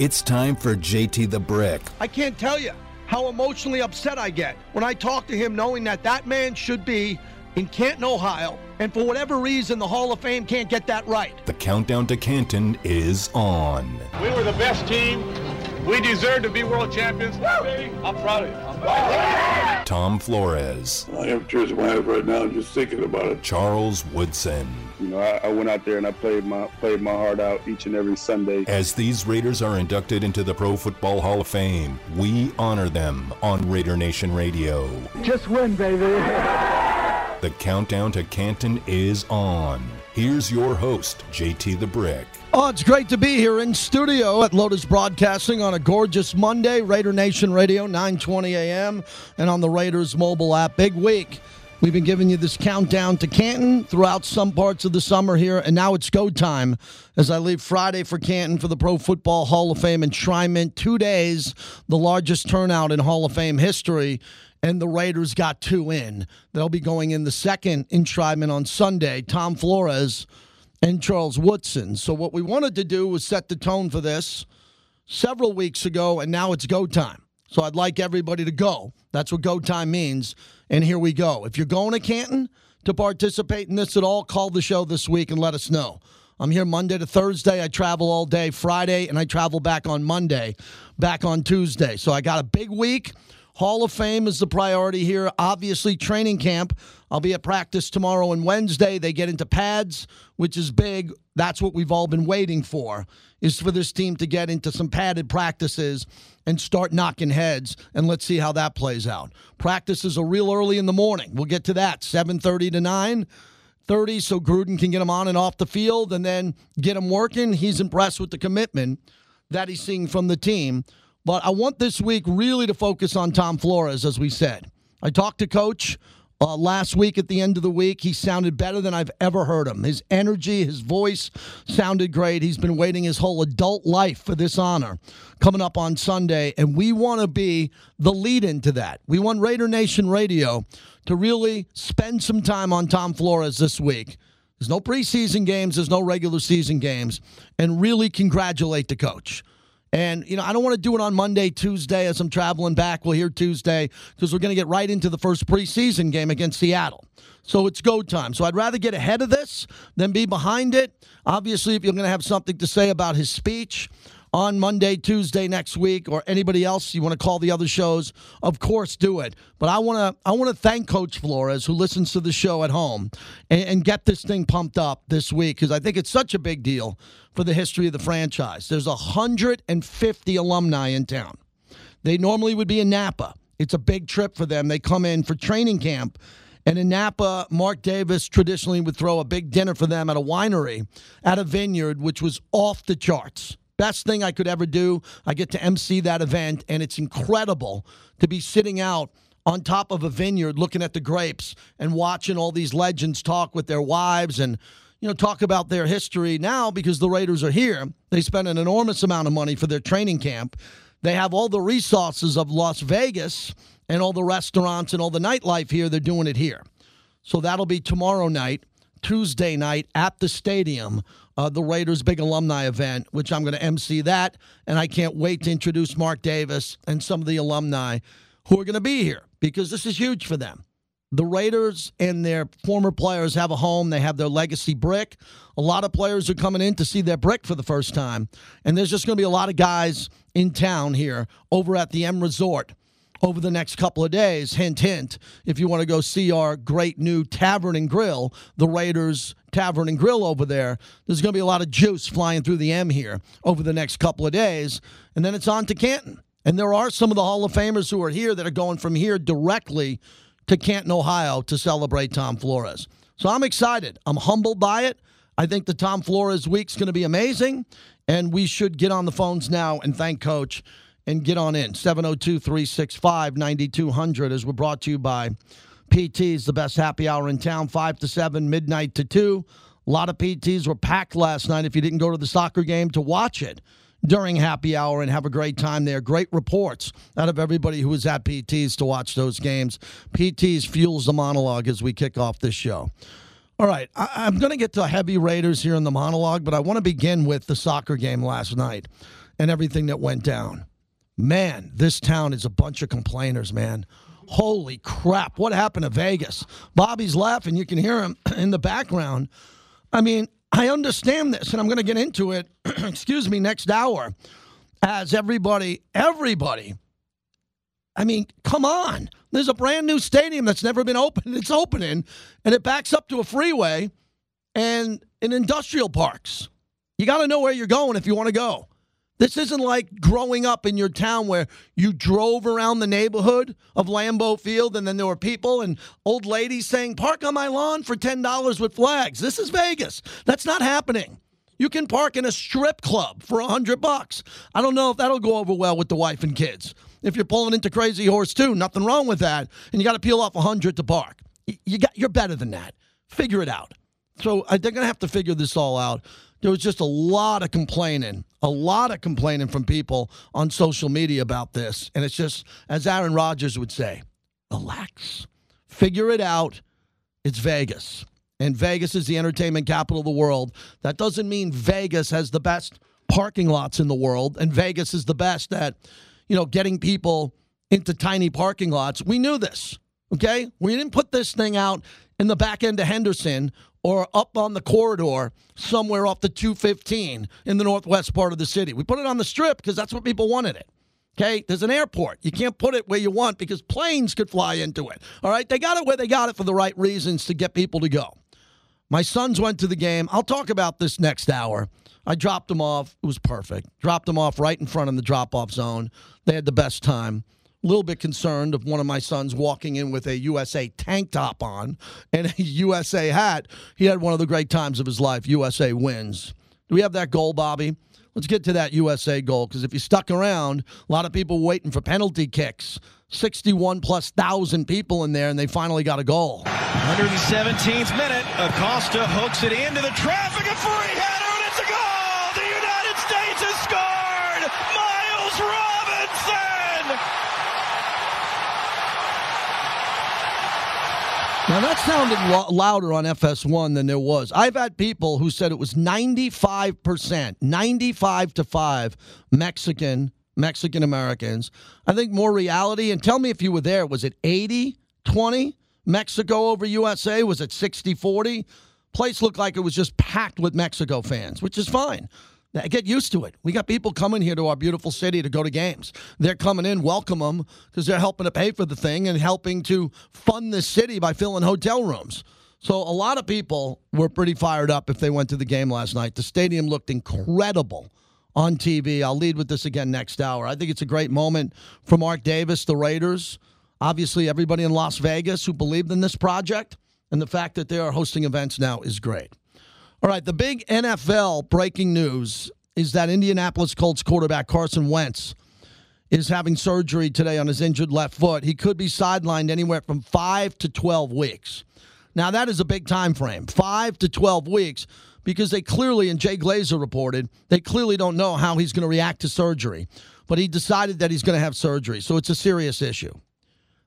It's time for JT the Brick. I can't tell you how emotionally upset I get when I talk to him knowing that that man should be in Canton, Ohio, and for whatever reason, the Hall of Fame can't get that right. The countdown to Canton is on. We were the best team. We deserve to be world champions. I'm proud of you. I'm proud of you. Tom Flores. I have tears in my eyes right now just thinking about it. Charles Woodson. You know, I, I, went out there and I played my played my heart out each and every Sunday. As these Raiders are inducted into the Pro Football Hall of Fame, we honor them on Raider Nation Radio. Just win, baby. The countdown to Canton is on. Here's your host, JT the Brick. Oh, it's great to be here in studio at Lotus Broadcasting on a gorgeous Monday, Raider Nation Radio, 9:20 a.m., and on the Raiders mobile app. Big week. We've been giving you this countdown to Canton throughout some parts of the summer here, and now it's go time as I leave Friday for Canton for the Pro Football Hall of Fame enshrinement. Two days, the largest turnout in Hall of Fame history and the Raiders got two in. They'll be going in the second enshrinement on Sunday. Tom Flores and Charles Woodson. So what we wanted to do was set the tone for this several weeks ago, and now it's go time. So I'd like everybody to go. That's what go time means. And here we go. If you're going to Canton to participate in this at all, call the show this week and let us know. I'm here Monday to Thursday. I travel all day Friday, and I travel back on Monday, back on Tuesday. So I got a big week. Hall of Fame is the priority here. Obviously, training camp. I'll be at practice tomorrow and Wednesday. They get into pads, which is big. That's what we've all been waiting for, is for this team to get into some padded practices and start knocking heads. And let's see how that plays out. Practices are real early in the morning. We'll get to that, 7.30 to 9. 30 so Gruden can get him on and off the field and then get him working. He's impressed with the commitment that he's seeing from the team. But I want this week really to focus on Tom Flores, as we said. I talked to Coach uh, last week at the end of the week. He sounded better than I've ever heard him. His energy, his voice sounded great. He's been waiting his whole adult life for this honor coming up on Sunday, and we want to be the lead into that. We want Raider Nation Radio to really spend some time on Tom Flores this week. There's no preseason games, there's no regular season games, and really congratulate the coach. And, you know, I don't want to do it on Monday, Tuesday as I'm traveling back. We'll hear Tuesday because we're going to get right into the first preseason game against Seattle. So it's go time. So I'd rather get ahead of this than be behind it. Obviously, if you're going to have something to say about his speech, on Monday, Tuesday next week, or anybody else you want to call the other shows, of course do it. But I want to I want to thank Coach Flores who listens to the show at home and, and get this thing pumped up this week because I think it's such a big deal for the history of the franchise. There's 150 alumni in town. They normally would be in Napa. It's a big trip for them. They come in for training camp. And in Napa, Mark Davis traditionally would throw a big dinner for them at a winery, at a vineyard, which was off the charts. Best thing I could ever do. I get to MC that event, and it's incredible to be sitting out on top of a vineyard looking at the grapes and watching all these legends talk with their wives and you know talk about their history now because the Raiders are here. They spend an enormous amount of money for their training camp. They have all the resources of Las Vegas and all the restaurants and all the nightlife here. They're doing it here. So that'll be tomorrow night, Tuesday night at the stadium uh, the Raiders' big alumni event, which I'm going to MC that. And I can't wait to introduce Mark Davis and some of the alumni who are going to be here because this is huge for them. The Raiders and their former players have a home. They have their legacy brick. A lot of players are coming in to see their brick for the first time. And there's just going to be a lot of guys in town here over at the M Resort over the next couple of days. Hint, hint, if you want to go see our great new tavern and grill, the Raiders Tavern and Grill over there, there's going to be a lot of juice flying through the M here over the next couple of days. And then it's on to Canton. And there are some of the Hall of Famers who are here that are going from here directly to Canton, Ohio to celebrate Tom Flores. So I'm excited. I'm humbled by it. I think the Tom Flores week's going to be amazing. And we should get on the phones now and thank Coach and get on in. 702 365 9200 as we're brought to you by PT's, the best happy hour in town, 5 to 7, midnight to 2. A lot of PTs were packed last night if you didn't go to the soccer game to watch it during happy hour and have a great time there. Great reports out of everybody who was at PT's to watch those games. PT's fuels the monologue as we kick off this show. All right, I- am going to get to heavy Raiders here in the monologue, but I want to begin with the soccer game last night. and everything that went down. Man, this town is a bunch of complainers, man. Holy crap. What happened to Vegas? Bobby's laughing. You can hear him in the background. I mean, I understand this, and I'm going to get into it, excuse me, next hour as everybody, everybody. I mean, come on. There's a brand new stadium that's never been opened. It's opening, and it backs up to a freeway and in industrial parks. You got to know where you're going if you want to go. This isn't like growing up in your town where you drove around the neighborhood of Lambeau Field and then there were people and old ladies saying, Park on my lawn for $10 with flags. This is Vegas. That's not happening. You can park in a strip club for a hundred bucks. I don't know if that'll go over well with the wife and kids. If you're pulling into Crazy Horse too, nothing wrong with that. And you got to peel off a hundred to park. You got, you're better than that. Figure it out. So uh, they're going to have to figure this all out. There was just a lot of complaining, a lot of complaining from people on social media about this. And it's just, as Aaron Rodgers would say, relax, figure it out. It's Vegas and Vegas is the entertainment capital of the world. That doesn't mean Vegas has the best parking lots in the world, and Vegas is the best at, you know, getting people into tiny parking lots. We knew this, okay? We didn't put this thing out in the back end of Henderson or up on the corridor somewhere off the 215 in the northwest part of the city. We put it on the strip because that's what people wanted it. Okay, there's an airport. You can't put it where you want because planes could fly into it. All right, they got it where they got it for the right reasons to get people to go. My sons went to the game. I'll talk about this next hour. I dropped them off. It was perfect. Dropped them off right in front of the drop off zone. They had the best time. Little bit concerned of one of my sons walking in with a USA tank top on and a USA hat. He had one of the great times of his life. USA wins. Do we have that goal, Bobby? Let's get to that USA goal because if you stuck around, a lot of people waiting for penalty kicks. 61 plus thousand people in there, and they finally got a goal. 117th minute, Acosta hooks it into the traffic, a free header, and it's a goal! The United States has scored! Miles Robinson! Now that sounded lo- louder on FS1 than there was. I've had people who said it was 95%, 95 to 5 Mexican Mexican Americans. I think more reality, and tell me if you were there, was it 80 20 Mexico over USA? Was it 60 40? Place looked like it was just packed with Mexico fans, which is fine. Get used to it. We got people coming here to our beautiful city to go to games. They're coming in, welcome them because they're helping to pay for the thing and helping to fund the city by filling hotel rooms. So a lot of people were pretty fired up if they went to the game last night. The stadium looked incredible on TV. I'll lead with this again next hour. I think it's a great moment for Mark Davis, the Raiders. Obviously, everybody in Las Vegas who believed in this project and the fact that they are hosting events now is great. All right, the big NFL breaking news is that Indianapolis Colts quarterback Carson Wentz is having surgery today on his injured left foot. He could be sidelined anywhere from 5 to 12 weeks. Now that is a big time frame. 5 to 12 weeks because they clearly, and Jay Glazer reported, they clearly don't know how he's going to react to surgery. But he decided that he's going to have surgery. So it's a serious issue.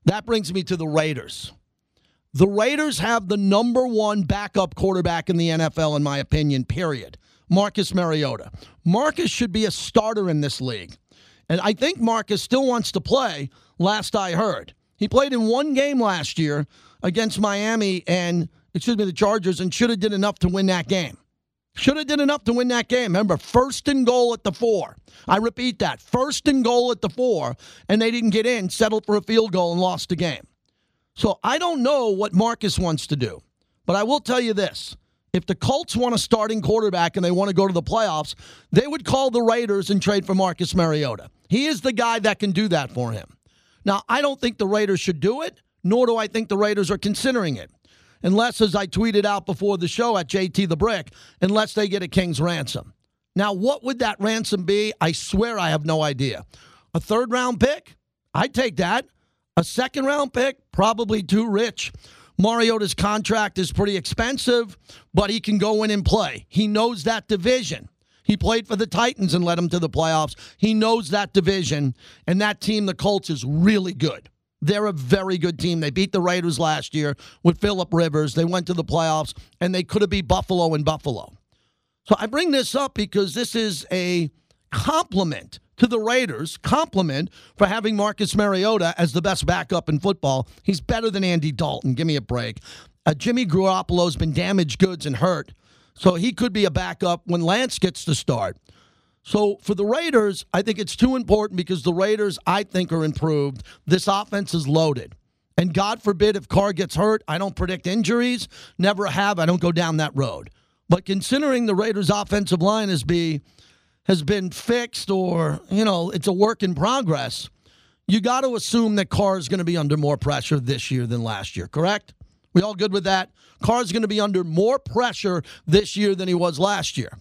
That brings me to the Raiders. The Raiders have the number one backup quarterback in the NFL, in my opinion, period. Marcus Mariota. Marcus should be a starter in this league. And I think Marcus still wants to play, last I heard. He played in one game last year against Miami and, excuse me, the Chargers, and should have did enough to win that game. Should have did enough to win that game. Remember, first and goal at the four. I repeat that. First and goal at the four, and they didn't get in, settled for a field goal, and lost the game. So I don't know what Marcus wants to do, but I will tell you this. If the Colts want a starting quarterback and they want to go to the playoffs, they would call the Raiders and trade for Marcus Mariota. He is the guy that can do that for him. Now, I don't think the Raiders should do it, nor do I think the Raiders are considering it unless, as I tweeted out before the show at JT the Brick, unless they get a king's ransom. Now, what would that ransom be? I swear I have no idea. A third round pick? I'd take that. A second round pick? Probably too rich. Mariota's contract is pretty expensive, but he can go in and play. He knows that division. He played for the Titans and led them to the playoffs. He knows that division, and that team, the Colts, is really good. They're a very good team. They beat the Raiders last year with Philip Rivers. They went to the playoffs, and they could have beat Buffalo in Buffalo. So I bring this up because this is a compliment to the Raiders, compliment for having Marcus Mariota as the best backup in football. He's better than Andy Dalton. Give me a break. Uh, Jimmy Garoppolo's been damaged goods and hurt, so he could be a backup when Lance gets to start. So for the Raiders, I think it's too important because the Raiders, I think, are improved. This offense is loaded. And God forbid if Carr gets hurt, I don't predict injuries. Never have. I don't go down that road. But considering the Raiders' offensive line is be has been fixed or, you know, it's a work in progress, you got to assume that Carr is going to be under more pressure this year than last year, correct? We all good with that? Carr's going to be under more pressure this year than he was last year.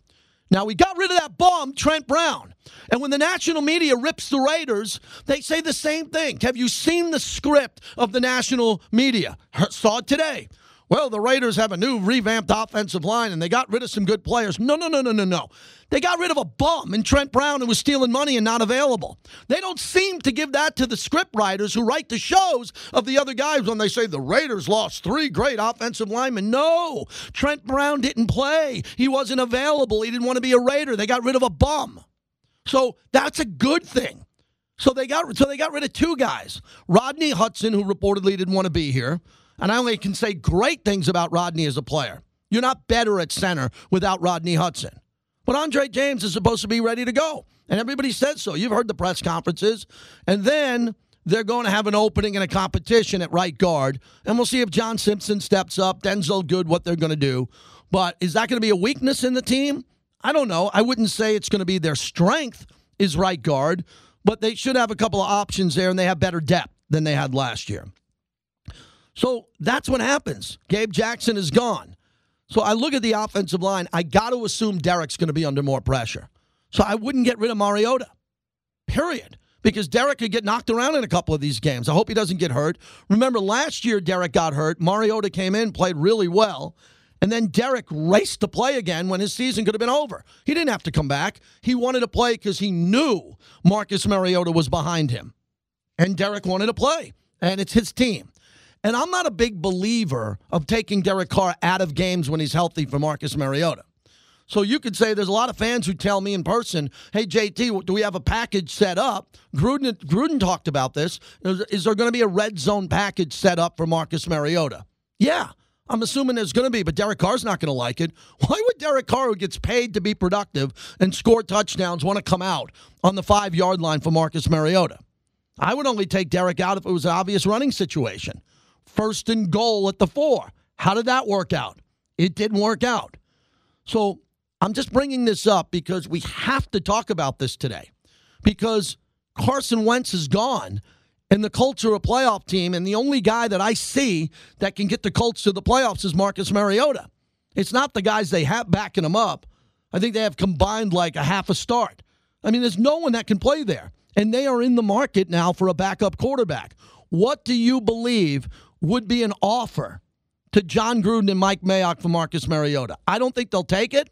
Now, we got rid of that bum, Trent Brown. And when the national media rips the Raiders, they say the same thing. Have you seen the script of the national media? Saw it today. Well, the Raiders have a new revamped offensive line and they got rid of some good players. No, no, no, no, no, no. They got rid of a bum in Trent Brown who was stealing money and not available. They don't seem to give that to the script writers who write the shows of the other guys when they say the Raiders lost three great offensive linemen. No, Trent Brown didn't play. He wasn't available. He didn't want to be a Raider. They got rid of a bum. So that's a good thing. So they got so they got rid of two guys. Rodney Hudson, who reportedly didn't want to be here. And I only can say great things about Rodney as a player. You're not better at center without Rodney Hudson. But Andre James is supposed to be ready to go. And everybody says so. You've heard the press conferences. And then they're going to have an opening in a competition at right guard. And we'll see if John Simpson steps up, Denzelle Good, what they're going to do. But is that going to be a weakness in the team? I don't know. I wouldn't say it's going to be their strength is right guard, but they should have a couple of options there, and they have better depth than they had last year. So that's what happens. Gabe Jackson is gone. So I look at the offensive line. I got to assume Derek's going to be under more pressure. So I wouldn't get rid of Mariota, period. Because Derek could get knocked around in a couple of these games. I hope he doesn't get hurt. Remember, last year Derek got hurt. Mariota came in, played really well. And then Derek raced to play again when his season could have been over. He didn't have to come back. He wanted to play because he knew Marcus Mariota was behind him. And Derek wanted to play. And it's his team. And I'm not a big believer of taking Derek Carr out of games when he's healthy for Marcus Mariota. So you could say there's a lot of fans who tell me in person, "Hey JT, do we have a package set up?" Gruden Gruden talked about this. Is, is there going to be a red zone package set up for Marcus Mariota? Yeah, I'm assuming there's going to be, but Derek Carr's not going to like it. Why would Derek Carr, who gets paid to be productive and score touchdowns, want to come out on the five yard line for Marcus Mariota? I would only take Derek out if it was an obvious running situation first and goal at the four. How did that work out? It didn't work out. So I'm just bringing this up because we have to talk about this today because Carson Wentz is gone and the Colts are a playoff team. And the only guy that I see that can get the Colts to the playoffs is Marcus Mariota. It's not the guys they have backing them up. I think they have combined like a half a start. I mean, there's no one that can play there. And they are in the market now for a backup quarterback. What do you believe would be an offer to Jon Gruden and Mike Mayock for Marcus Mariota. I don't think they'll take it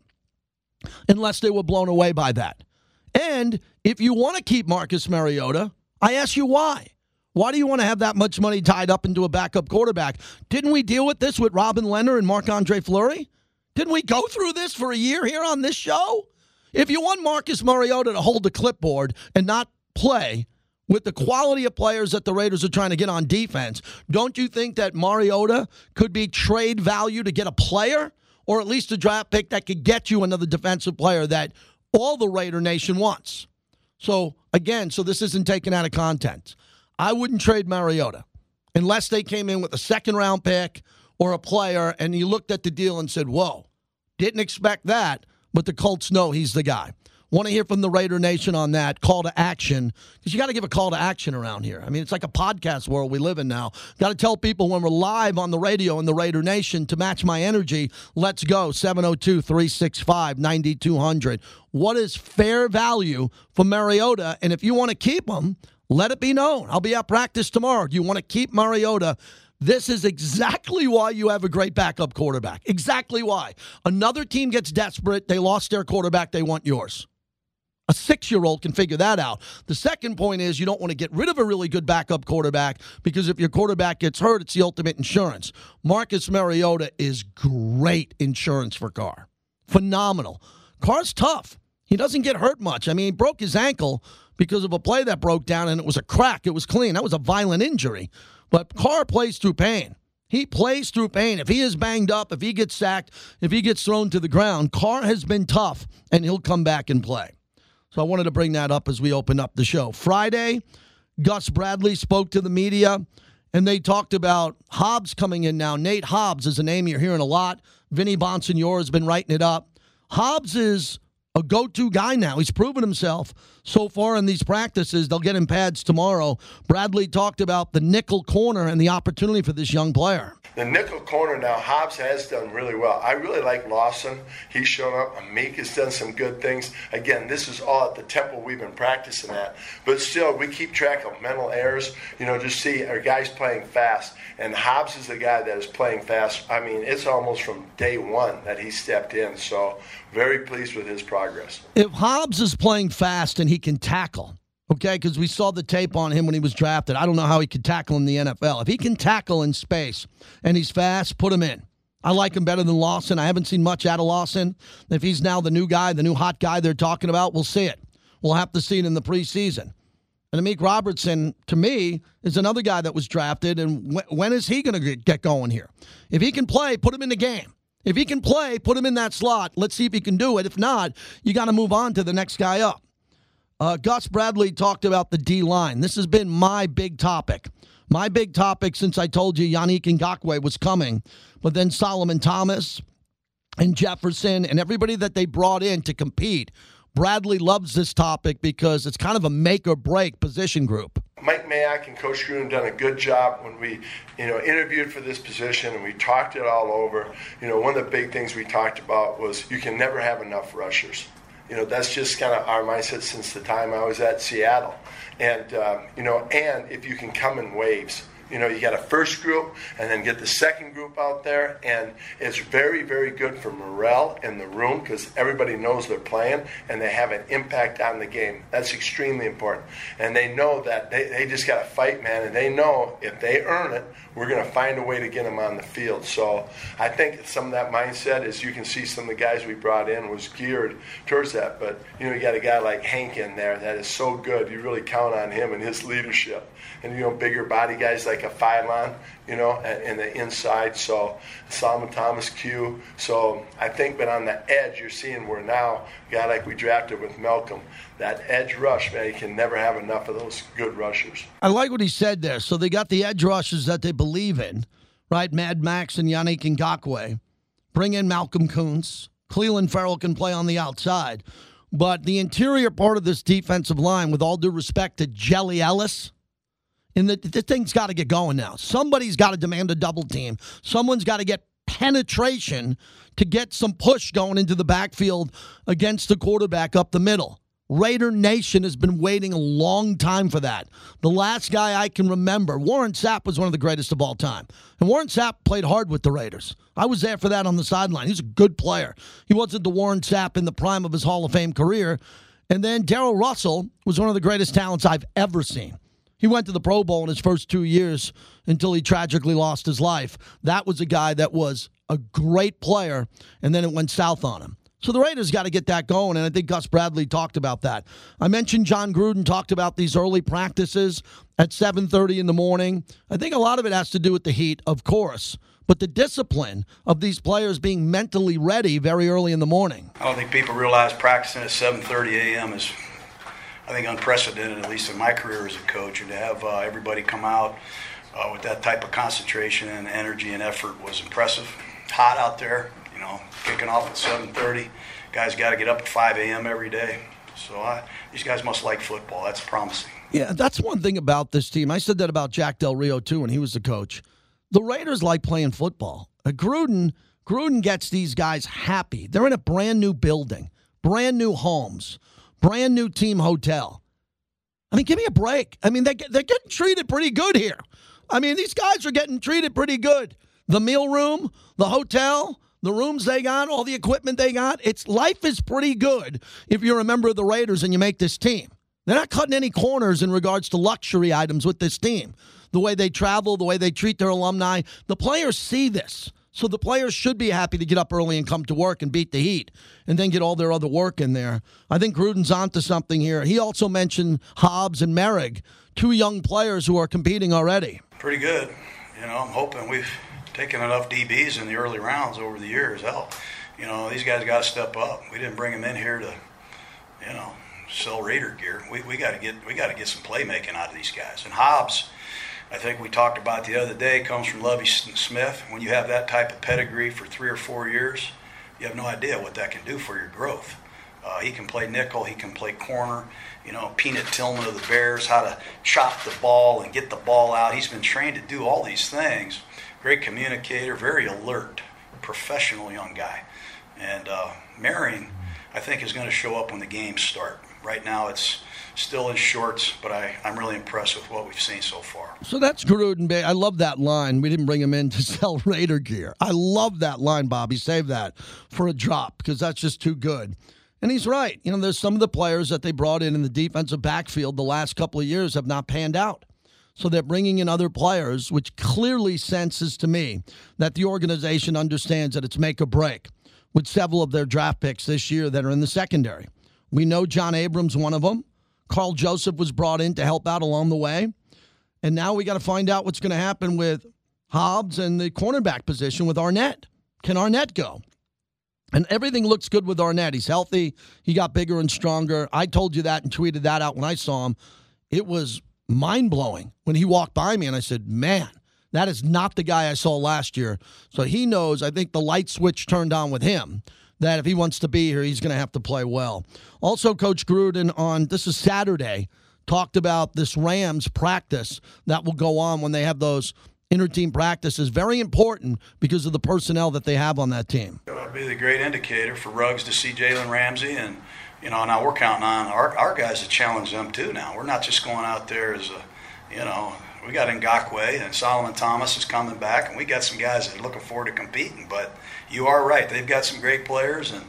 unless they were blown away by that. And if you want to keep Marcus Mariota, I ask you why. Why do you want to have that much money tied up into a backup quarterback? Didn't we deal with this with Robin Lehner and Marc Andre Fleury? Didn't we go through this for a year here on this show? If you want Marcus Mariota to hold the clipboard and not play, with the quality of players that the Raiders are trying to get on defense, don't you think that Mariota could be trade value to get a player or at least a draft pick that could get you another defensive player that all the Raider Nation wants? So, again, so this isn't taken out of content. I wouldn't trade Mariota unless they came in with a second round pick or a player and you looked at the deal and said, whoa, didn't expect that, but the Colts know he's the guy. Want to hear from the Raider Nation on that call to action because you got to give a call to action around here. I mean, it's like a podcast world we live in now. Got to tell people when we're live on the radio in the Raider Nation to match my energy. Let's go 702 365 9200. What is fair value for Mariota? And if you want to keep him, let it be known. I'll be at practice tomorrow. Do you want to keep Mariota? This is exactly why you have a great backup quarterback. Exactly why. Another team gets desperate. They lost their quarterback. They want yours. A six year old can figure that out. The second point is you don't want to get rid of a really good backup quarterback because if your quarterback gets hurt, it's the ultimate insurance. Marcus Mariota is great insurance for Carr. Phenomenal. Carr's tough. He doesn't get hurt much. I mean, he broke his ankle because of a play that broke down and it was a crack. It was clean. That was a violent injury. But Carr plays through pain. He plays through pain. If he is banged up, if he gets sacked, if he gets thrown to the ground, Carr has been tough and he'll come back and play. So I wanted to bring that up as we open up the show. Friday, Gus Bradley spoke to the media and they talked about Hobbs coming in now. Nate Hobbs is a name you're hearing a lot. Vinny Bonsignore has been writing it up. Hobbs is a go to guy now. He's proven himself so far in these practices. They'll get in pads tomorrow. Bradley talked about the nickel corner and the opportunity for this young player. The nickel corner now, Hobbs has done really well. I really like Lawson. He's shown up. Amik has done some good things. Again, this is all at the temple we've been practicing at. But still, we keep track of mental errors. You know, just see our guys playing fast. And Hobbs is the guy that is playing fast. I mean, it's almost from day one that he stepped in. So, very pleased with his progress. If Hobbs is playing fast and he can tackle, okay, because we saw the tape on him when he was drafted. I don't know how he could tackle in the NFL. If he can tackle in space and he's fast, put him in. I like him better than Lawson. I haven't seen much out of Lawson. If he's now the new guy, the new hot guy they're talking about, we'll see it. We'll have to see it in the preseason. And Amik Robertson, to me, is another guy that was drafted. And wh- when is he going to get going here? If he can play, put him in the game. If he can play, put him in that slot. Let's see if he can do it. If not, you got to move on to the next guy up. Uh, Gus Bradley talked about the D line. This has been my big topic. My big topic since I told you Yannick Ngakoue was coming, but then Solomon Thomas and Jefferson and everybody that they brought in to compete. Bradley loves this topic because it's kind of a make or break position group. Mike Mayock and Coach Gruden done a good job when we, you know, interviewed for this position and we talked it all over. You know, one of the big things we talked about was you can never have enough rushers you know that's just kind of our mindset since the time I was at Seattle, and uh, you know, and if you can come in waves, you know, you got a first group and then get the second group out there, and it's very, very good for morale in the room because everybody knows they're playing and they have an impact on the game. That's extremely important. And they know that they, they just got to fight, man, and they know if they earn it, we're going to find a way to get them on the field. So I think some of that mindset, as you can see, some of the guys we brought in was geared towards that. But, you know, you got a guy like Hank in there that is so good. You really count on him and his leadership. And, you know, bigger body guys like like a Philon, you know, in the inside. So Solomon Thomas Q. So I think, but on the edge, you're seeing where now, guy like we drafted with Malcolm, that edge rush, man, you can never have enough of those good rushers. I like what he said there. So they got the edge rushers that they believe in, right? Mad Max and Yannick Ngakoue. Bring in Malcolm Koonce. Clelin Ferrell can play on the outside. But the interior part of this defensive line, with all due respect to Jelly Ellis, and the, the thing's got to get going now. Somebody's got to demand a double team. Someone's got to get penetration to get some push going into the backfield against the quarterback up the middle. Raider Nation has been waiting a long time for that. The last guy I can remember, Warren Sapp was one of the greatest of all time. And Warren Sapp played hard with the Raiders. I was there for that on the sideline. He's a good player. He wasn't the Warren Sapp in the prime of his Hall of Fame career. And then Darrell Russell was one of the greatest talents I've ever seen. He went to the Pro Bowl in his first two years until he tragically lost his life. That was a guy that was a great player, and then it went south on him. So the Raiders got to get that going, and I think Gus Bradley talked about that. I mentioned Jon Gruden talked about these early practices at 7:30 in the morning. I think a lot of it has to do with the heat, of course, but the discipline of these players being mentally ready very early in the morning. I don't think people realize practicing at 7:30 a.m. is I think, unprecedented, at least in my career as a coach. And to have uh, everybody come out uh, with that type of concentration and energy and effort was impressive. Hot out there, you know, kicking off at 7:30. Guys got to get up at 5 a.m. every day. So I, these guys must like football. That's promising. Yeah, that's one thing about this team. I said that about Jack Del Rio too when he was the coach. The Raiders like playing football. Uh, Gruden Gruden gets these guys happy. They're in a brand new building, brand new homes brand new team hotel. I mean, give me a break. I mean, they, they're getting treated pretty good here. I mean, these guys are getting treated pretty good. The meal room, the hotel, the rooms they got, all the equipment they got. It's life is pretty good if you're a member of the Raiders and you make this team. They're not cutting any corners in regards to luxury items with this team. The way they travel, the way they treat their alumni, the players see this. So the players should be happy to get up early and come to work and beat the heat and then get all their other work in there. I think Gruden's onto something here. He also mentioned Hobbs and Moehrig, two young players who are competing already. Pretty good. You know, I'm hoping we've taken enough DBs in the early rounds over the years. Hell, you know, these guys got to step up. We didn't bring them in here to, you know, sell Raider gear. We, we got to get we got to get some playmaking out of these guys. And Hobbs – I think we talked about the other day comes from Lovie Smith. When you have that type of pedigree for three or four years, you have no idea what that can do for your growth. Uh, he can play nickel, he can play corner. You know, Peanut Tillman of the Bears, how to chop the ball and get the ball out. He's been trained to do all these things. Great communicator, very alert, professional young guy. And uh, Marion, I think, is going to show up when the games start. Right now, it's still in shorts, but I, I'm really impressed with what we've seen so far. So that's Gruden Bay. I love that line. We didn't bring him in to sell Raider gear. I love that line, Bobby. Save that for a drop because that's just too good. And he's right. You know, there's some of the players that they brought in in the defensive backfield the last couple of years have not panned out. So they're bringing in other players, which clearly senses to me that the organization understands that it's make or break with several of their draft picks this year that are in the secondary. We know John Abrams, one of them. Karl Joseph was brought in to help out along the way. And now we got to find out what's going to happen with Hobbs and the cornerback position with Arnett. Can Arnett go? And everything looks good with Arnett. He's healthy. He got bigger and stronger. I told you that and tweeted that out when I saw him. It was mind blowing when he walked by me, and I said, Man, that is not the guy I saw last year. So he knows, I think the light switch turned on with him that if he wants to be here, he's going to have to play well. Also, Coach Gruden on this is Saturday talked about this Rams practice that will go on when they have those inter-team practices. Very important because of the personnel that they have on that team. It'll be the great indicator for Ruggs to see Jalen Ramsey and. You know, now we're counting on our, our guys to challenge them too. Now we're not just going out there as a, you know, we got Ngakoue and Solomon Thomas is coming back, and we got some guys that are looking forward to competing. But you are right; they've got some great players, and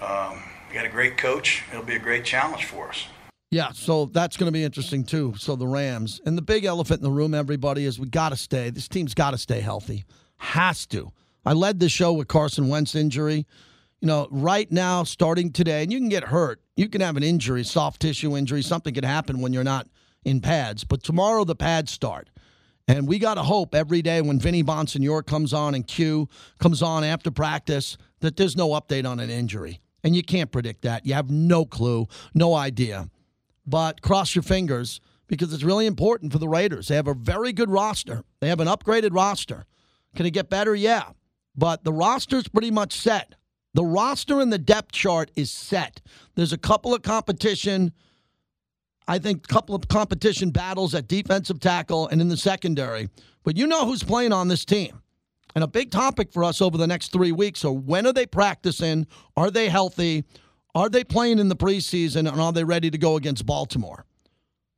um, we got a great coach. It'll be a great challenge for us. Yeah, so that's going to be interesting too. So the Rams and the big elephant in the room, everybody, is we got to stay. This team's got to stay healthy. Has to. I led the show with Carson Wentz injury. You know, right now, starting today, and you can get hurt. You can have an injury, soft tissue injury. Something can happen when you're not in pads. But tomorrow the pads start. And we got to hope every day when Vinny Bonsignore comes on and Q comes on after practice that there's no update on an injury. And you can't predict that. You have no clue, no idea. But cross your fingers because it's really important for the Raiders. They have a very good roster, they have an upgraded roster. Can it get better? Yeah. But the roster's pretty much set. The roster and the depth chart is set. There's a couple of competition I think, a couple of competition battles at defensive tackle and in the secondary. But you know who's playing on this team. And a big topic for us over the next three weeks are when are they practicing? Are they healthy? Are they playing in the preseason? And are they ready to go against Baltimore?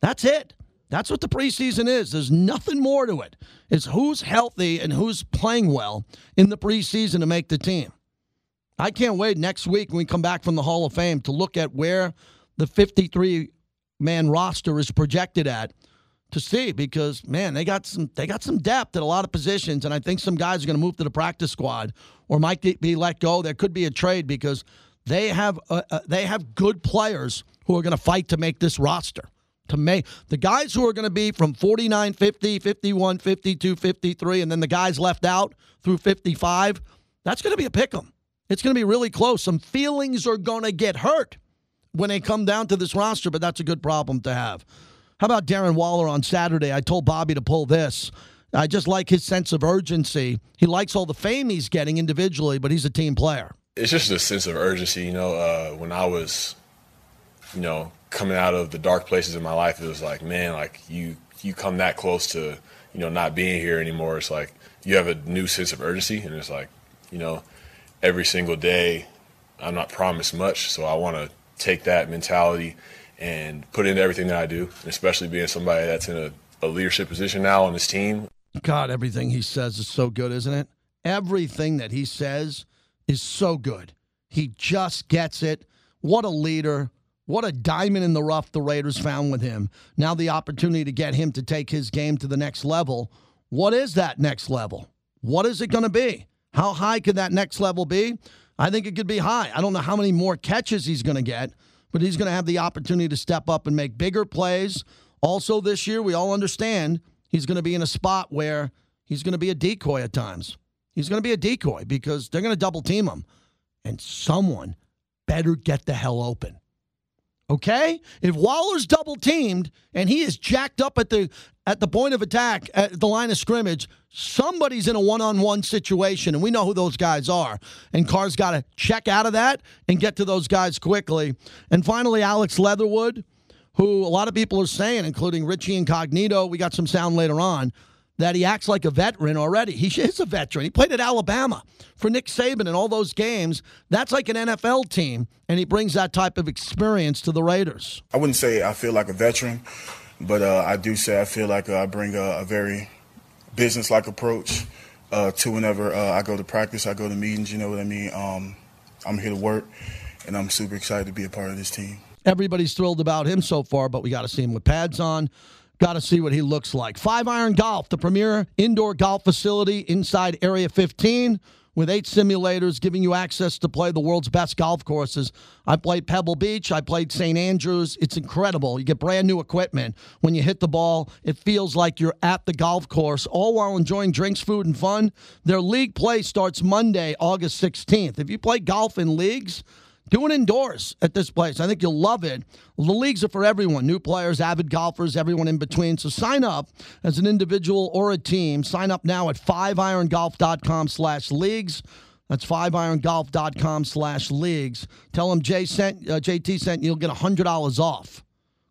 That's it. That's what the preseason is. There's nothing more to it. It's who's healthy and who's playing well in the preseason to make the team. I can't wait next week when we come back from the Hall of Fame to look at where the 53 man roster is projected at to see because man they got some they got some depth at a lot of positions and I think some guys are going to move to the practice squad or might be let go. There could be a trade because they have uh, uh, they have good players who are going to fight to make this roster. To make the guys who are going to be from 49 50 51 52 53 and then the guys left out through 55 that's going to be a pick 'em. It's going to be really close. Some feelings are going to get hurt when they come down to this roster, but that's a good problem to have. How about Darren Waller on Saturday? I told Bobby to pull this. I just like his sense of urgency. He likes all the fame he's getting individually, but he's a team player. It's just a sense of urgency. You know, uh, when I was, you know, coming out of the dark places in my life, it was like, man, like you you come that close to, you know, not being here anymore. It's like you have a new sense of urgency, and it's like, you know, every single day, I'm not promised much, so I want to take that mentality and put into everything that I do, especially being somebody that's in a, a leadership position now on this team. God, everything he says is so good, isn't it? Everything that he says is so good. He just gets it. What a leader. What a diamond in the rough the Raiders found with him. Now, the opportunity to get him to take his game to the next level. What is that next level? What is it going to be? How high could that next level be? I think it could be high. I don't know how many more catches he's going to get, but he's going to have the opportunity to step up and make bigger plays. Also, this year, we all understand he's going to be in a spot where he's going to be a decoy at times. He's going to be a decoy because they're going to double team him. And someone better get the hell open. Okay? If Waller's double teamed and he is jacked up at the at the point of attack at the line of scrimmage, somebody's in a one-on-one situation and we know who those guys are. And Carr's got to check out of that and get to those guys quickly. And finally Alex Leatherwood, who a lot of people are saying including Richie Incognito, we got some sound later on, that he acts like a veteran already. He is a veteran. He played at Alabama for Nick Saban in all those games. That's like an NFL team, and he brings that type of experience to the Raiders. I wouldn't say I feel like a veteran, but uh, I do say I feel like uh, I bring a, a very business-like approach uh, to whenever uh, I go to practice, I go to meetings. You know what I mean? Um, I'm here to work, and I'm super excited to be a part of this team. Everybody's thrilled about him so far, but we got to see him with pads on. Got to see what he looks like. Five Iron Golf, the premier indoor golf facility inside Area 15 with eight simulators giving you access to play the world's best golf courses. I played Pebble Beach, I played St. Andrews. It's incredible. You get brand new equipment. When you hit the ball, it feels like you're at the golf course, all while enjoying drinks, food, and fun. Their league play starts Monday, August 16th. If you play golf in leagues, do it indoors at this place. I think you'll love it. The leagues are for everyone new players, avid golfers, everyone in between. So sign up as an individual or a team. Sign up now at 5irongolf.com slash leagues. That's 5irongolf.com slash leagues. Tell them Jay sent, uh, JT sent you. You'll get $100 off.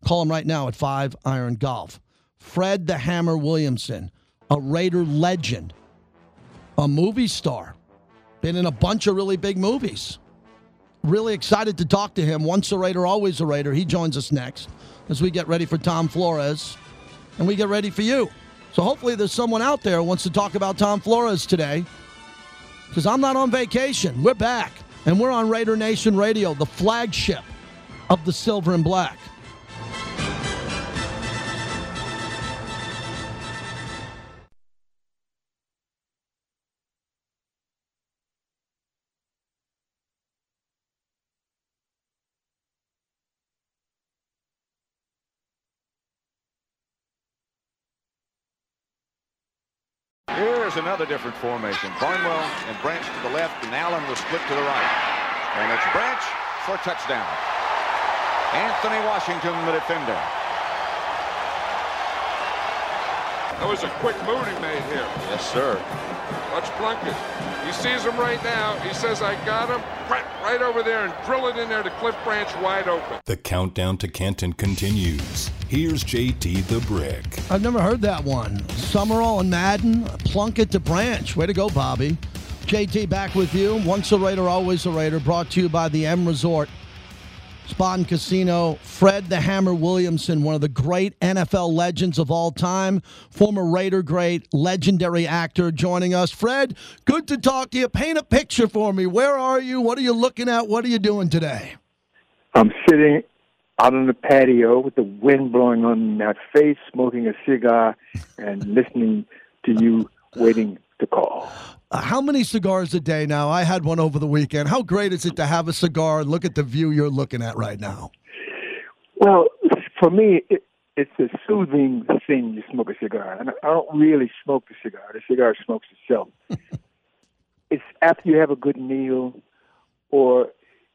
Call them right now at 5 Iron Golf. Fred the Hammer Williamson, a Raider legend, a movie star, been in a bunch of really big movies really excited to talk to him. Once a Raider, always a Raider. He joins us next as we get ready for Tom Flores and we get ready for you. So hopefully there's someone out there who wants to talk about Tom Flores today because I'm not on vacation. We're back and we're on Raider Nation Radio, the flagship of the Silver and Black. Another different formation. Barnwell and Branch to the left, and Allen was split to the right. And it's Branch for touchdown. Anthony Washington, the defender. That was a quick move he made here. Yes, sir. Watch Plunkett. He sees him right now. He says, I got him. Right over there and drill it in there to Cliff Branch wide open. The countdown to Canton continues. Here's JT the Brick. I've never heard that one. Summerall and Madden, Plunkett to Branch. Way to go, Bobby. JT back with you. Once a Raider, always a Raider. Brought to you by the M Resort. Spa and Casino, Fred the Hammer Williamson, one of the great NFL legends of all time, former Raider great, legendary actor joining us. Fred, good to talk to you. Paint a picture for me. Where are you? What are you looking at? What are you doing today? I'm sitting out on the patio with the wind blowing on my face, smoking a cigar, and listening to you waiting to call. Uh, how many cigars a day now? I had one over the weekend. How great is it to have a cigar and look at the view you're looking at right now? Well, for me, it, it's a soothing thing to smoke a cigar. And I don't really smoke the cigar. The cigar smokes itself. it's after you have a good meal or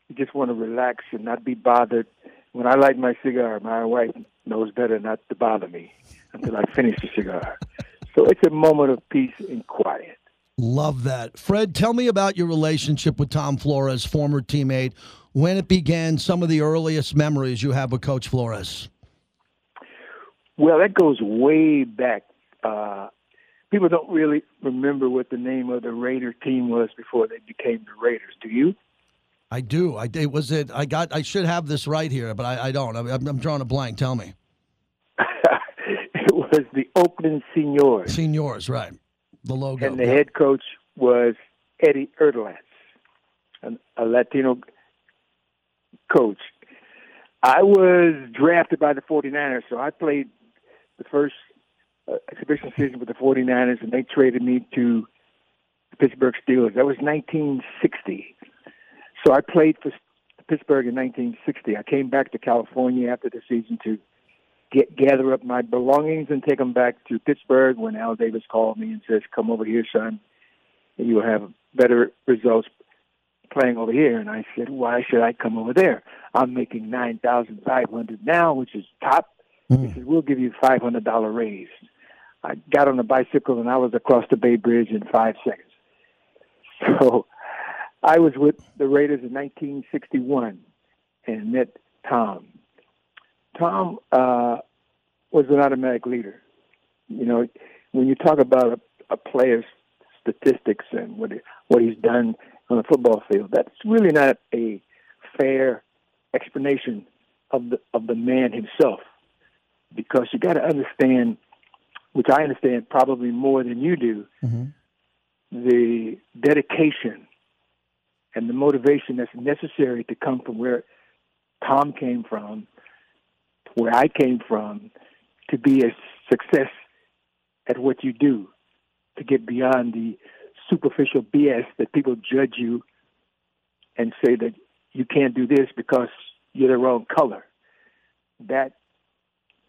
you just want to relax and not be bothered. When I light my cigar, my wife knows better not to bother me until I finish the cigar. So it's a moment of peace and quiet. Love that. Fred, tell me about your relationship with Tom Flores, former teammate, when it began, some of the earliest memories you have with Coach Flores. Well, that goes way back. Uh, people don't really remember what the name of the Raider team was before they became the Raiders. Do you? I do. I it was it. I got. I should have this right here, but I, I don't. I'm, I'm drawing a blank. Tell me. it was the Oakland Seniors. Seniors, right? The logo. And the yeah. head coach was Eddie Erdelatz, a Latino coach. I was drafted by the 49ers, so I played the first uh, exhibition season with the 49ers, and they traded me to the Pittsburgh Steelers. That was 1960. So I played for Pittsburgh in 1960. I came back to California after the season to get gather up my belongings and take them back to Pittsburgh. When Al Davis called me and says, "Come over here, son. You will have better results playing over here." And I said, "Why should I come over there? I'm making nine thousand five hundred now, which is top." Mm. He said, "We'll give you five hundred dollar raise." I got on the bicycle and I was across the Bay Bridge in five seconds. So I was with the Raiders in 1961 and met Tom. Tom uh, was an automatic leader. You know, when you talk about a, a player's statistics and what he, what he's done on the football field, that's really not a fair explanation of the of the man himself, because you got to understand, which I understand probably more than you do, mm-hmm. the dedication and the motivation that's necessary to come from where Tom came from, where I came from, to be a success at what you do, to get beyond the superficial BS that people judge you and say that you can't do this because you're the wrong color. That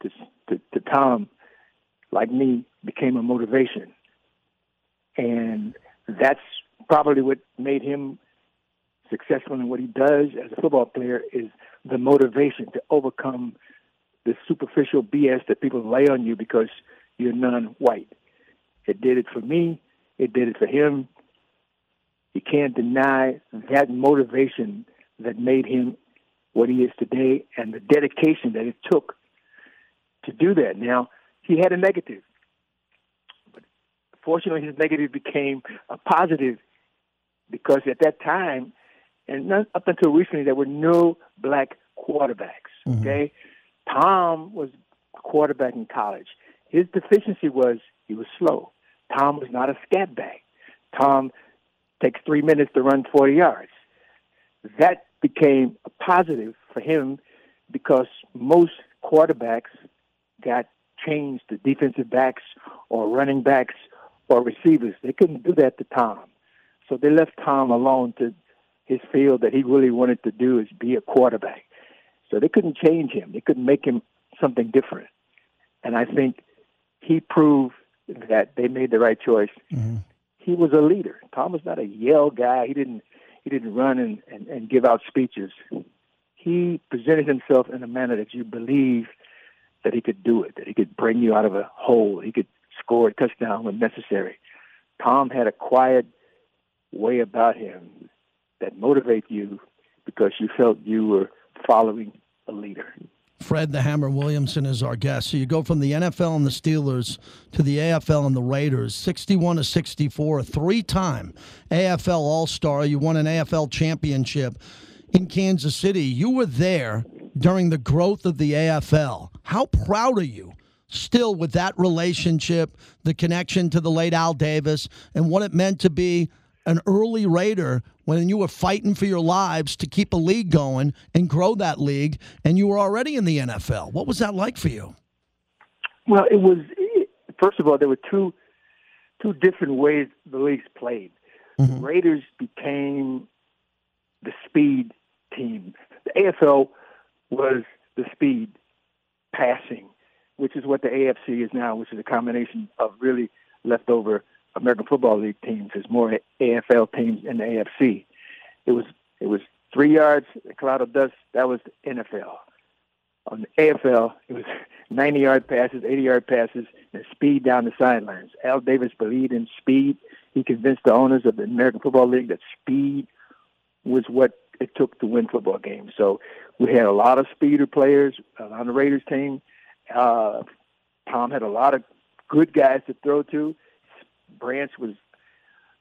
to, to, to Tom, like me, became a motivation, and that's probably what made him successful in what he does as a football player is the motivation to overcome the superficial BS that people lay on you because you're non-white. It did it for me. It did it for him. You can't deny that motivation that made him what he is today and the dedication that it took to do that. Now, he had a negative. But fortunately, his negative became a positive because at that time, and not, up until recently, there were no black quarterbacks. Mm-hmm. Okay, Tom was a quarterback in college. His deficiency was he was slow. Tom was not a scat back. Tom takes three minutes to run 40 yards. That became a positive for him because most quarterbacks got changed to defensive backs or running backs or receivers. They couldn't do that to Tom. So they left Tom alone to his field that he really wanted to do is be a quarterback. So they couldn't change him. They couldn't make him something different. And I think he proved that they made the right choice. Mm-hmm. He was a leader. Tom was not a yell guy. He didn't he didn't run and, and, and give out speeches. He presented himself in a manner that you believe that he could do it, that he could bring you out of a hole, he could score a touchdown when necessary. Tom had a quiet way about him that motivate you because you felt you were following a leader. Fred the Hammer Williamson is our guest. So you go from the NFL and the Steelers to the AFL and the Raiders, 61 to 64, three time AFL All Star. You won an AFL championship in Kansas City. You were there during the growth of the AFL. How proud are you? Still, with that relationship, the connection to the late Al Davis, and what it meant to be an early Raider when you were fighting for your lives to keep a league going and grow that league, and you were already in the NFL. What was that like for you? Well, it was. First of all, there were two two different ways the leagues played. Mm-hmm. The Raiders became the speed team. The AFL was the speed passing, which is what the AFC is now, which is a combination of really leftover American Football League teams. There's more AFL teams in the AFC. It was it was three yards, a cloud of dust. That was the NFL. On the AFL, it was 90 yard passes, 80 yard passes, and speed down the sidelines. Al Davis believed in speed. He convinced the owners of the American Football League that speed was what it took to win football games. So we had a lot of speeder players on the Raiders team. Uh, Tom had a lot of good guys to throw to. Branch was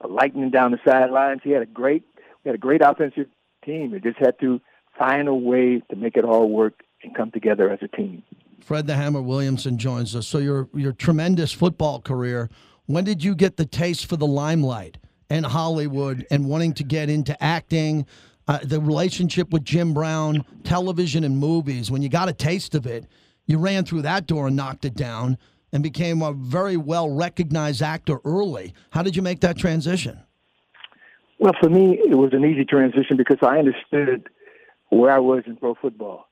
a lightning down the sidelines. He had a great, we had a great offensive team. They just had to find a way to make it all work and come together as a team. Fred the Hammer Williamson joins us. So your your tremendous football career. When did you get the taste for the limelight and Hollywood and wanting to get into acting? Uh, the relationship with Jim Brown, television and movies. When you got a taste of it, you ran through that door and knocked it down and became a very well recognized actor early. How did you make that transition? Well, for me, it was an easy transition because I understood where I was in pro football.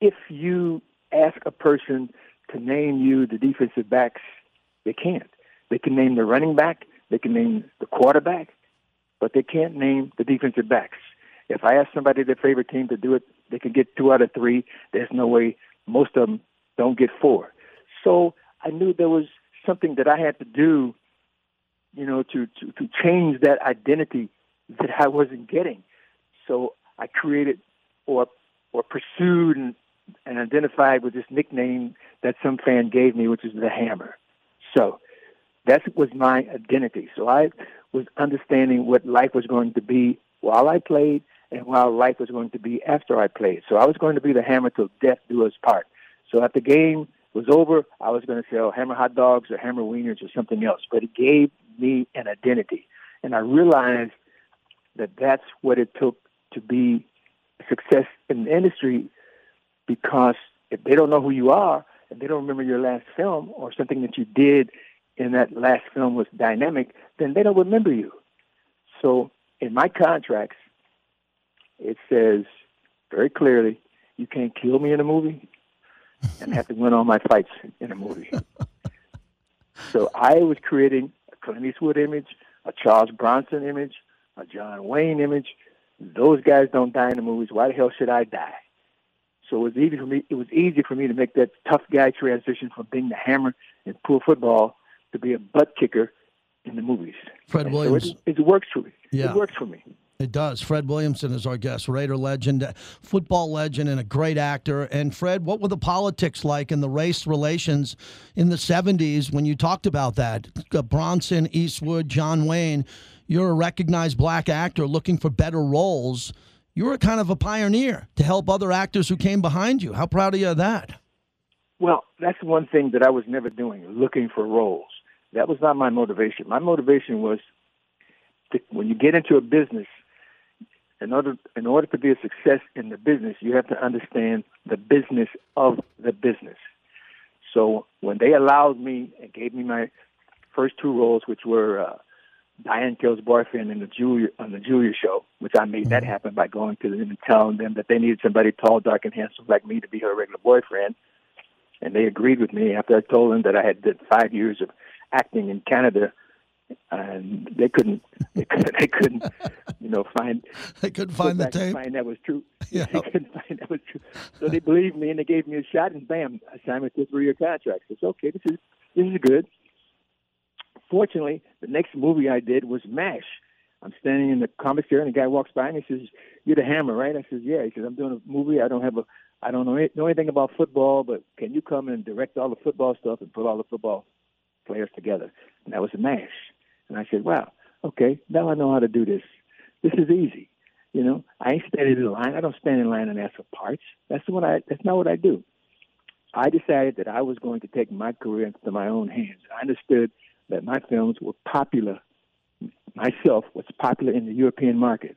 If you ask a person to name you the defensive backs, they can't. They can name the running back, they can name the quarterback, but they can't name the defensive backs. If I ask somebody their favorite team to do it, they can get two out of three. There's no way most of them don't get four. So I knew there was something that I had to do, you know, to, to, to change that identity that I wasn't getting. So I created or or pursued and, and identified with this nickname that some fan gave me, which is the Hammer. So that was my identity. So I was understanding what life was going to be while I played and while life was going to be after I played. So I was going to be the Hammer till death do us part. So at the game was over, I was going to sell Hammer hot dogs or Hammer wieners or something else. But it gave me an identity, and I realized that that's what it took to be success in the industry. Because if they don't know who you are and they don't remember your last film or something that you did in that last film was dynamic, then they don't remember you. So in my contracts, it says very clearly, you can't kill me in a movie and have to win all my fights in a movie. so I was creating a Clint Eastwood image, a Charles Bronson image, a John Wayne image. Those guys don't die in the movies. Why the hell should I die? So it was easy for me. It was easy for me to make that tough guy transition from being the hammer in pool football to be a butt kicker in the movies. Fred and Williams. So it, it, works for me. Yeah. It works for me. It does. Fred Williamson is our guest, Raider legend, football legend, and a great actor. And Fred, what were the politics like and the race relations in the 70s when you talked about that? Uh, Bronson, Eastwood, John Wayne, you're a recognized black actor looking for better roles. You were kind of a pioneer to help other actors who came behind you. How proud are you of that? Well, that's one thing that I was never doing, looking for roles. That was not my motivation. My motivation was to, when you get into a business, in order in order to be a success in the business, you have to understand the business of the business. So when they allowed me and gave me my first two roles, which were uh, Diahann Carroll's boyfriend in the Julia on the Julia show, which I made that mm-hmm. happen by going to them and telling them that they needed somebody tall, dark, and handsome like me to be her regular boyfriend, and they agreed with me after I told them that I had did five years of acting in Canada and they couldn't they couldn't, they couldn't you know find they couldn't find the tape? find that was true. Yeah. they couldn't find that was true. So they believed me and they gave me a shot and bam assignment to a three year contract. It's okay. This is this is good. Fortunately the next movie I did was MASH. I'm standing in the comic commissary and the guy walks by and he says you're the hammer right? I says yeah. He says I'm doing a movie. I don't have a I don't know, know anything about football but can you come and direct all the football stuff and put all the football players together? And that was a MASH and I said, wow, okay, now I know how to do this. This is easy. You know, I ain't standing in line. I don't stand in line and ask for parts. That's what I. That's not what I do. I decided that I was going to take my career into my own hands. I understood that my films were popular. Myself was popular in the European market,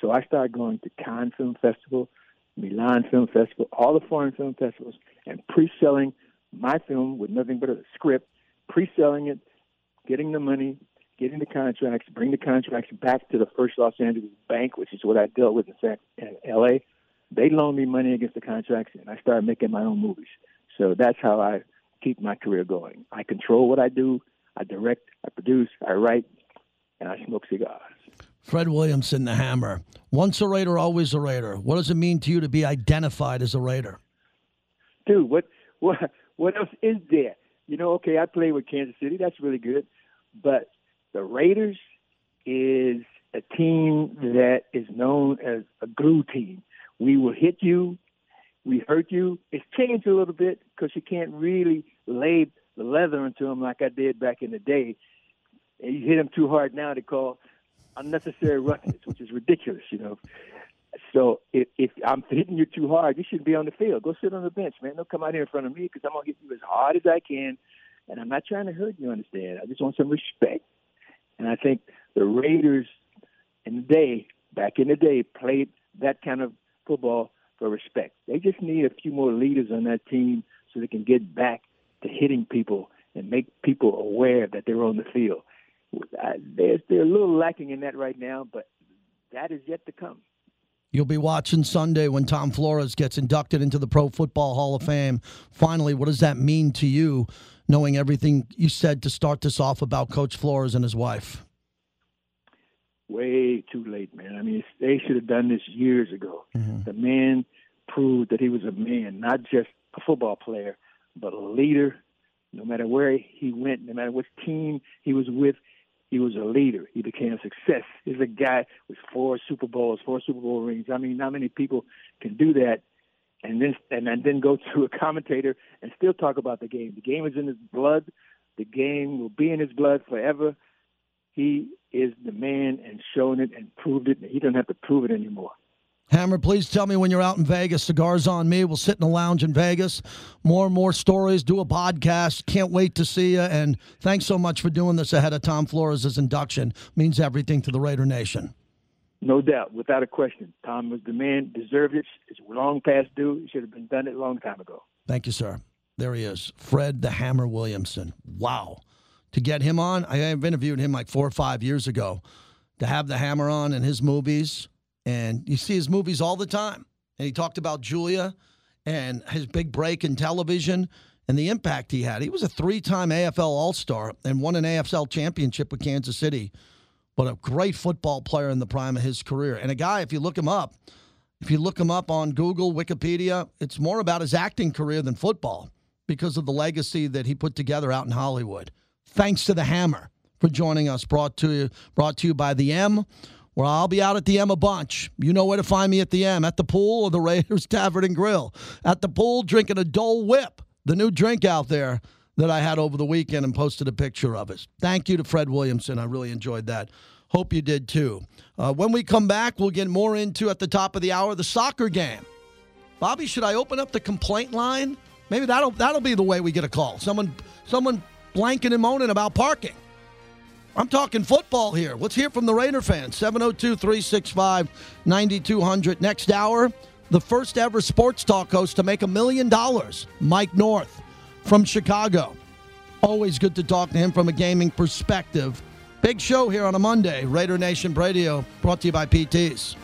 so I started going to Cannes Film Festival, Milan Film Festival, all the foreign film festivals, and pre-selling my film with nothing but a script, pre-selling it, getting the money, getting the contracts, bring the contracts back to the First Los Angeles Bank, which is what I dealt with in, fact, in L.A. They loaned me money against the contracts, and I started making my own movies. So that's how I keep my career going. I control what I do. I direct, I produce, I write, and I smoke cigars. Fred Williamson, the Hammer. Once a Raider, always a Raider. What does it mean to you to be identified as a Raider? Dude, what what what else is there? You know, okay, I play with Kansas City. That's really good. But the Raiders is a team that is known as a glue team. We will hit you, we hurt you. It's changed a little bit because you can't really lay the leather into them like I did back in the day. And you hit them too hard now, they call unnecessary roughness, which is ridiculous, you know. So if, if I'm hitting you too hard, you shouldn't be on the field. Go sit on the bench, man. Don't come out here in front of me because I'm gonna hit you as hard as I can, and I'm not trying to hurt you. Understand? I just want some respect. And I think the Raiders in the day, back in the day, played that kind of football for respect. They just need a few more leaders on that team so they can get back to hitting people and make people aware that they're on the field. they're, they're a little lacking in that right now, but that is yet to come. You'll be watching Sunday when Tom Flores gets inducted into the Pro Football Hall of Fame. Finally, what does that mean to you, knowing everything you said to start this off about Coach Flores and his wife? Way too late, man. I mean, they should have done this years ago. Mm-hmm. The man proved that he was a man, not just a football player, but a leader. No matter where he went, no matter which team he was with, he was a leader. He became a success. He's a guy with four Super Bowls, four Super Bowl rings. I mean, not many people can do that, and then and then go to a commentator and still talk about the game. The game is in his blood. The game will be in his blood forever. He is the man and shown it and proved it. He doesn't have to prove it anymore. Hammer, please tell me when you're out in Vegas. Cigars on me. We'll sit in the lounge in Vegas. More and more stories. Do a podcast. Can't wait to see you. And thanks so much for doing this ahead of Tom Flores' induction. Means everything to the Raider Nation. No doubt, without a question. Tom was the man, deserved it. It's long past due. He should have been done it a long time ago. Thank you, sir. There he is, Fred the Hammer Williamson. Wow. To get him on, I have interviewed him like four or five years ago. To have the Hammer on in his movies, and you see his movies all the time. And he talked about Julia and his big break in television and the impact he had. He was a three time AFL All Star and won an AFL championship with Kansas City, but a great football player in the prime of his career. And a guy, if you look him up, if you look him up on Google, Wikipedia, it's more about his acting career than football because of the legacy that he put together out in Hollywood. Thanks to the Hammer for joining us. Brought to you, brought to you by the M where I'll be out at the M a bunch. You know where to find me at the M, at the pool or the Raiders Tavern and Grill. At the pool, drinking a Dole Whip, the new drink out there that I had over the weekend and posted a picture of it. Thank you to Fred Williamson. I really enjoyed that. Hope you did too. Uh, when we come back, we'll get more into at the top of the hour the soccer game. Bobby, should I open up the complaint line? Maybe that'll that'll be the way we get a call. Someone someone blanking and moaning about parking. I'm talking football here. Let's hear from the Raider fans. 702 365 9200. Next hour, the first ever sports talk host to make a million dollars, Mike North from Chicago. Always good to talk to him from a gaming perspective. Big show here on a Monday. Raider Nation Radio, brought to you by PTs.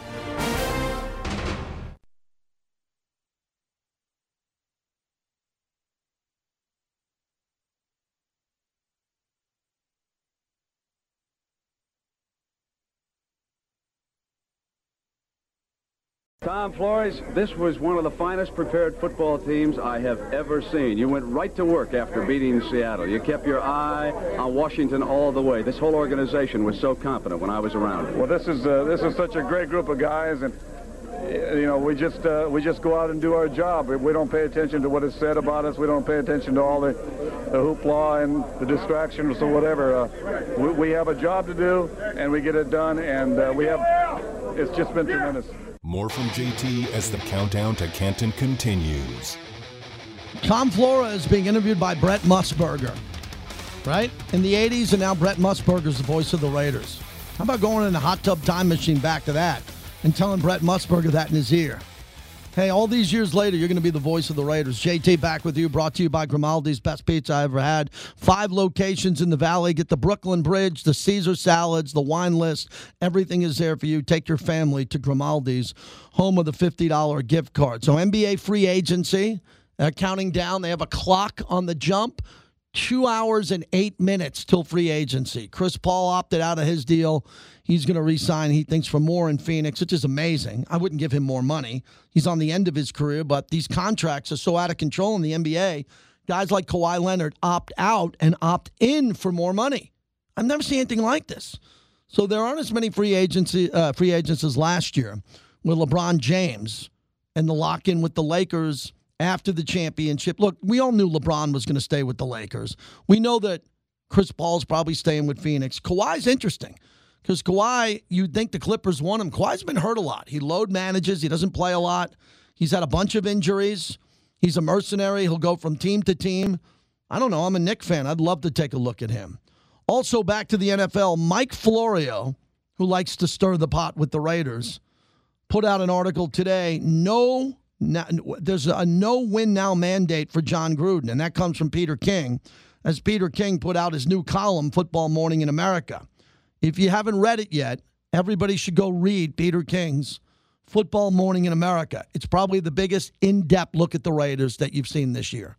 Tom Flores, this was one of the finest prepared football teams I have ever seen. You went right to work after beating Seattle. You kept your eye on Washington all the way. This whole organization was so confident when I was around. Well, this is uh, this is such a great group of guys, and you know we just uh, we just go out and do our job. We don't pay attention to what is said about us. We don't pay attention to all the, the hoopla and the distractions or whatever. Uh, we, we, have a job to do, and we get it done, and uh, we have. It's just been tremendous. More from JT as the countdown to Canton continues. Tom Flores is being interviewed by Brent Musburger, right? In the 80s, and now Brent Musburger is the voice of the Raiders. How about going in a hot tub time machine back to that and telling Brent Musburger that in his ear? Hey, all these years later, you're going to be the voice of the Raiders. JT back with you, brought to you by Grimaldi's best pizza I ever had. Five locations in the valley. Get the Brooklyn Bridge, the Caesar salads, the wine list. Everything is there for you. Take your family to Grimaldi's, home of the $50 gift card. So, NBA free agency, uh, counting down. They have a clock on the jump two hours and eight minutes till free agency. Chris Paul opted out of his deal. He's going to resign, he thinks, for more in Phoenix, which is amazing. I wouldn't give him more money. He's on the end of his career, but these contracts are so out of control in the NBA. Guys like Kawhi Leonard opt out and opt in for more money. I've never seen anything like this. So there aren't as many free agency uh, free agents as last year with LeBron James and the lock in with the Lakers after the championship. Look, we all knew LeBron was going to stay with the Lakers. We know that Chris Paul's probably staying with Phoenix. Kawhi's interesting because Kawhi, you'd think the Clippers want him. Kawhi's been hurt a lot. He load manages, he doesn't play a lot. He's had a bunch of injuries. He's a mercenary. He'll go from team to team. I don't know. I'm a Knick fan. I'd love to take a look at him. Also, back to the NFL, Mike Florio, who likes to stir the pot with the Raiders, put out an article today. No there's a no win now mandate for Jon Gruden, and that comes from Peter King. as Peter King put out his new column, Football Morning in America. If you haven't read it yet, everybody should go read Peter King's Football Morning in America. It's probably the biggest in depth look at the Raiders that you've seen this year.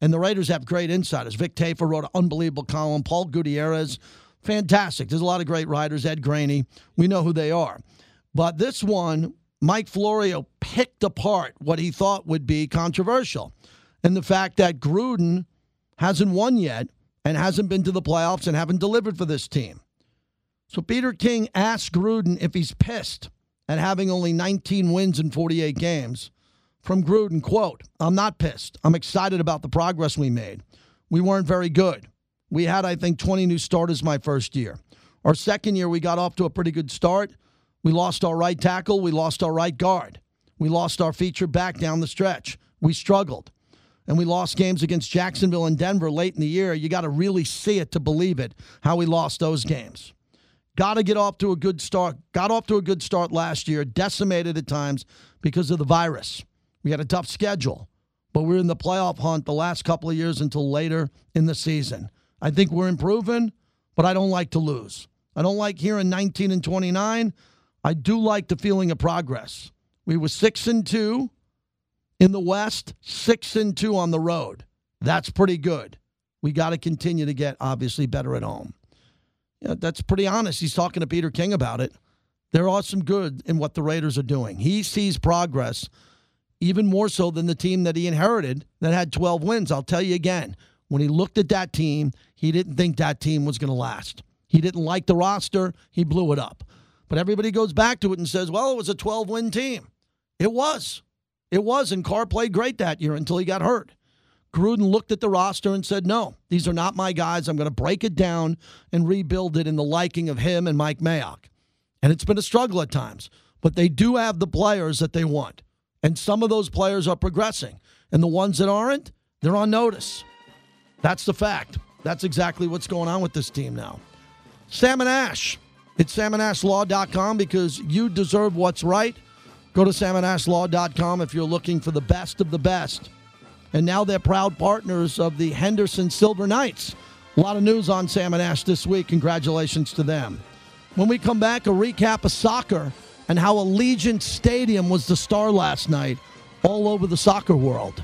And the Raiders have great insiders. Vic Tafur wrote an unbelievable column. Paul Gutierrez, fantastic. There's a lot of great writers. Ed Graney, we know who they are. But this one, Mike Florio picked apart what he thought would be controversial. And the fact that Gruden hasn't won yet and hasn't been to the playoffs and haven't delivered for this team. So Peter King asked Gruden if he's pissed at having only 19 wins in 48 games. From Gruden, quote, I'm not pissed. I'm excited about the progress we made. We weren't very good. We had, I think, 20 new starters my first year. Our second year, we got off to a pretty good start. We lost our right tackle. We lost our right guard. We lost our feature back down the stretch. We struggled. And we lost games against Jacksonville and Denver late in the year. You got to really see it to believe it, how we lost those games. Got to get off to a good start. Got off to a good start last year, decimated at times because of the virus. We had a tough schedule, but we're in the playoff hunt the last couple of years until later in the season. I think we're improving, but I don't like to lose. I don't like hearing 19 and 29. I do like the feeling of progress. We were 6 and 2 in the West, 6 and 2 on the road. That's pretty good. We got to continue to get obviously better at home. Yeah, that's pretty honest. He's talking to Peter King about it. There are some good in what the Raiders are doing. He sees progress even more so than the team that he inherited that had 12 wins. I'll tell you again, when he looked at that team, he didn't think that team was going to last. He didn't like the roster, he blew it up. But everybody goes back to it and says, well, it was a 12 win team. It was. It was, and Carr played great that year until he got hurt. Gruden looked at the roster and said, No, these are not my guys. I'm going to break it down and rebuild it in the liking of him and Mike Mayock. And it's been a struggle at times, but they do have the players that they want. And some of those players are progressing. And the ones that aren't, they're on notice. That's the fact. That's exactly what's going on with this team now. Sam and Ash. It's samandashlaw.com because you deserve what's right. Go to samandashlaw.com if you're looking for the best of the best and now they're proud partners of the Henderson Silver Knights. A lot of news on Sam and Ash this week. Congratulations to them. When we come back, a recap of soccer and how Allegiant Stadium was the star last night all over the soccer world.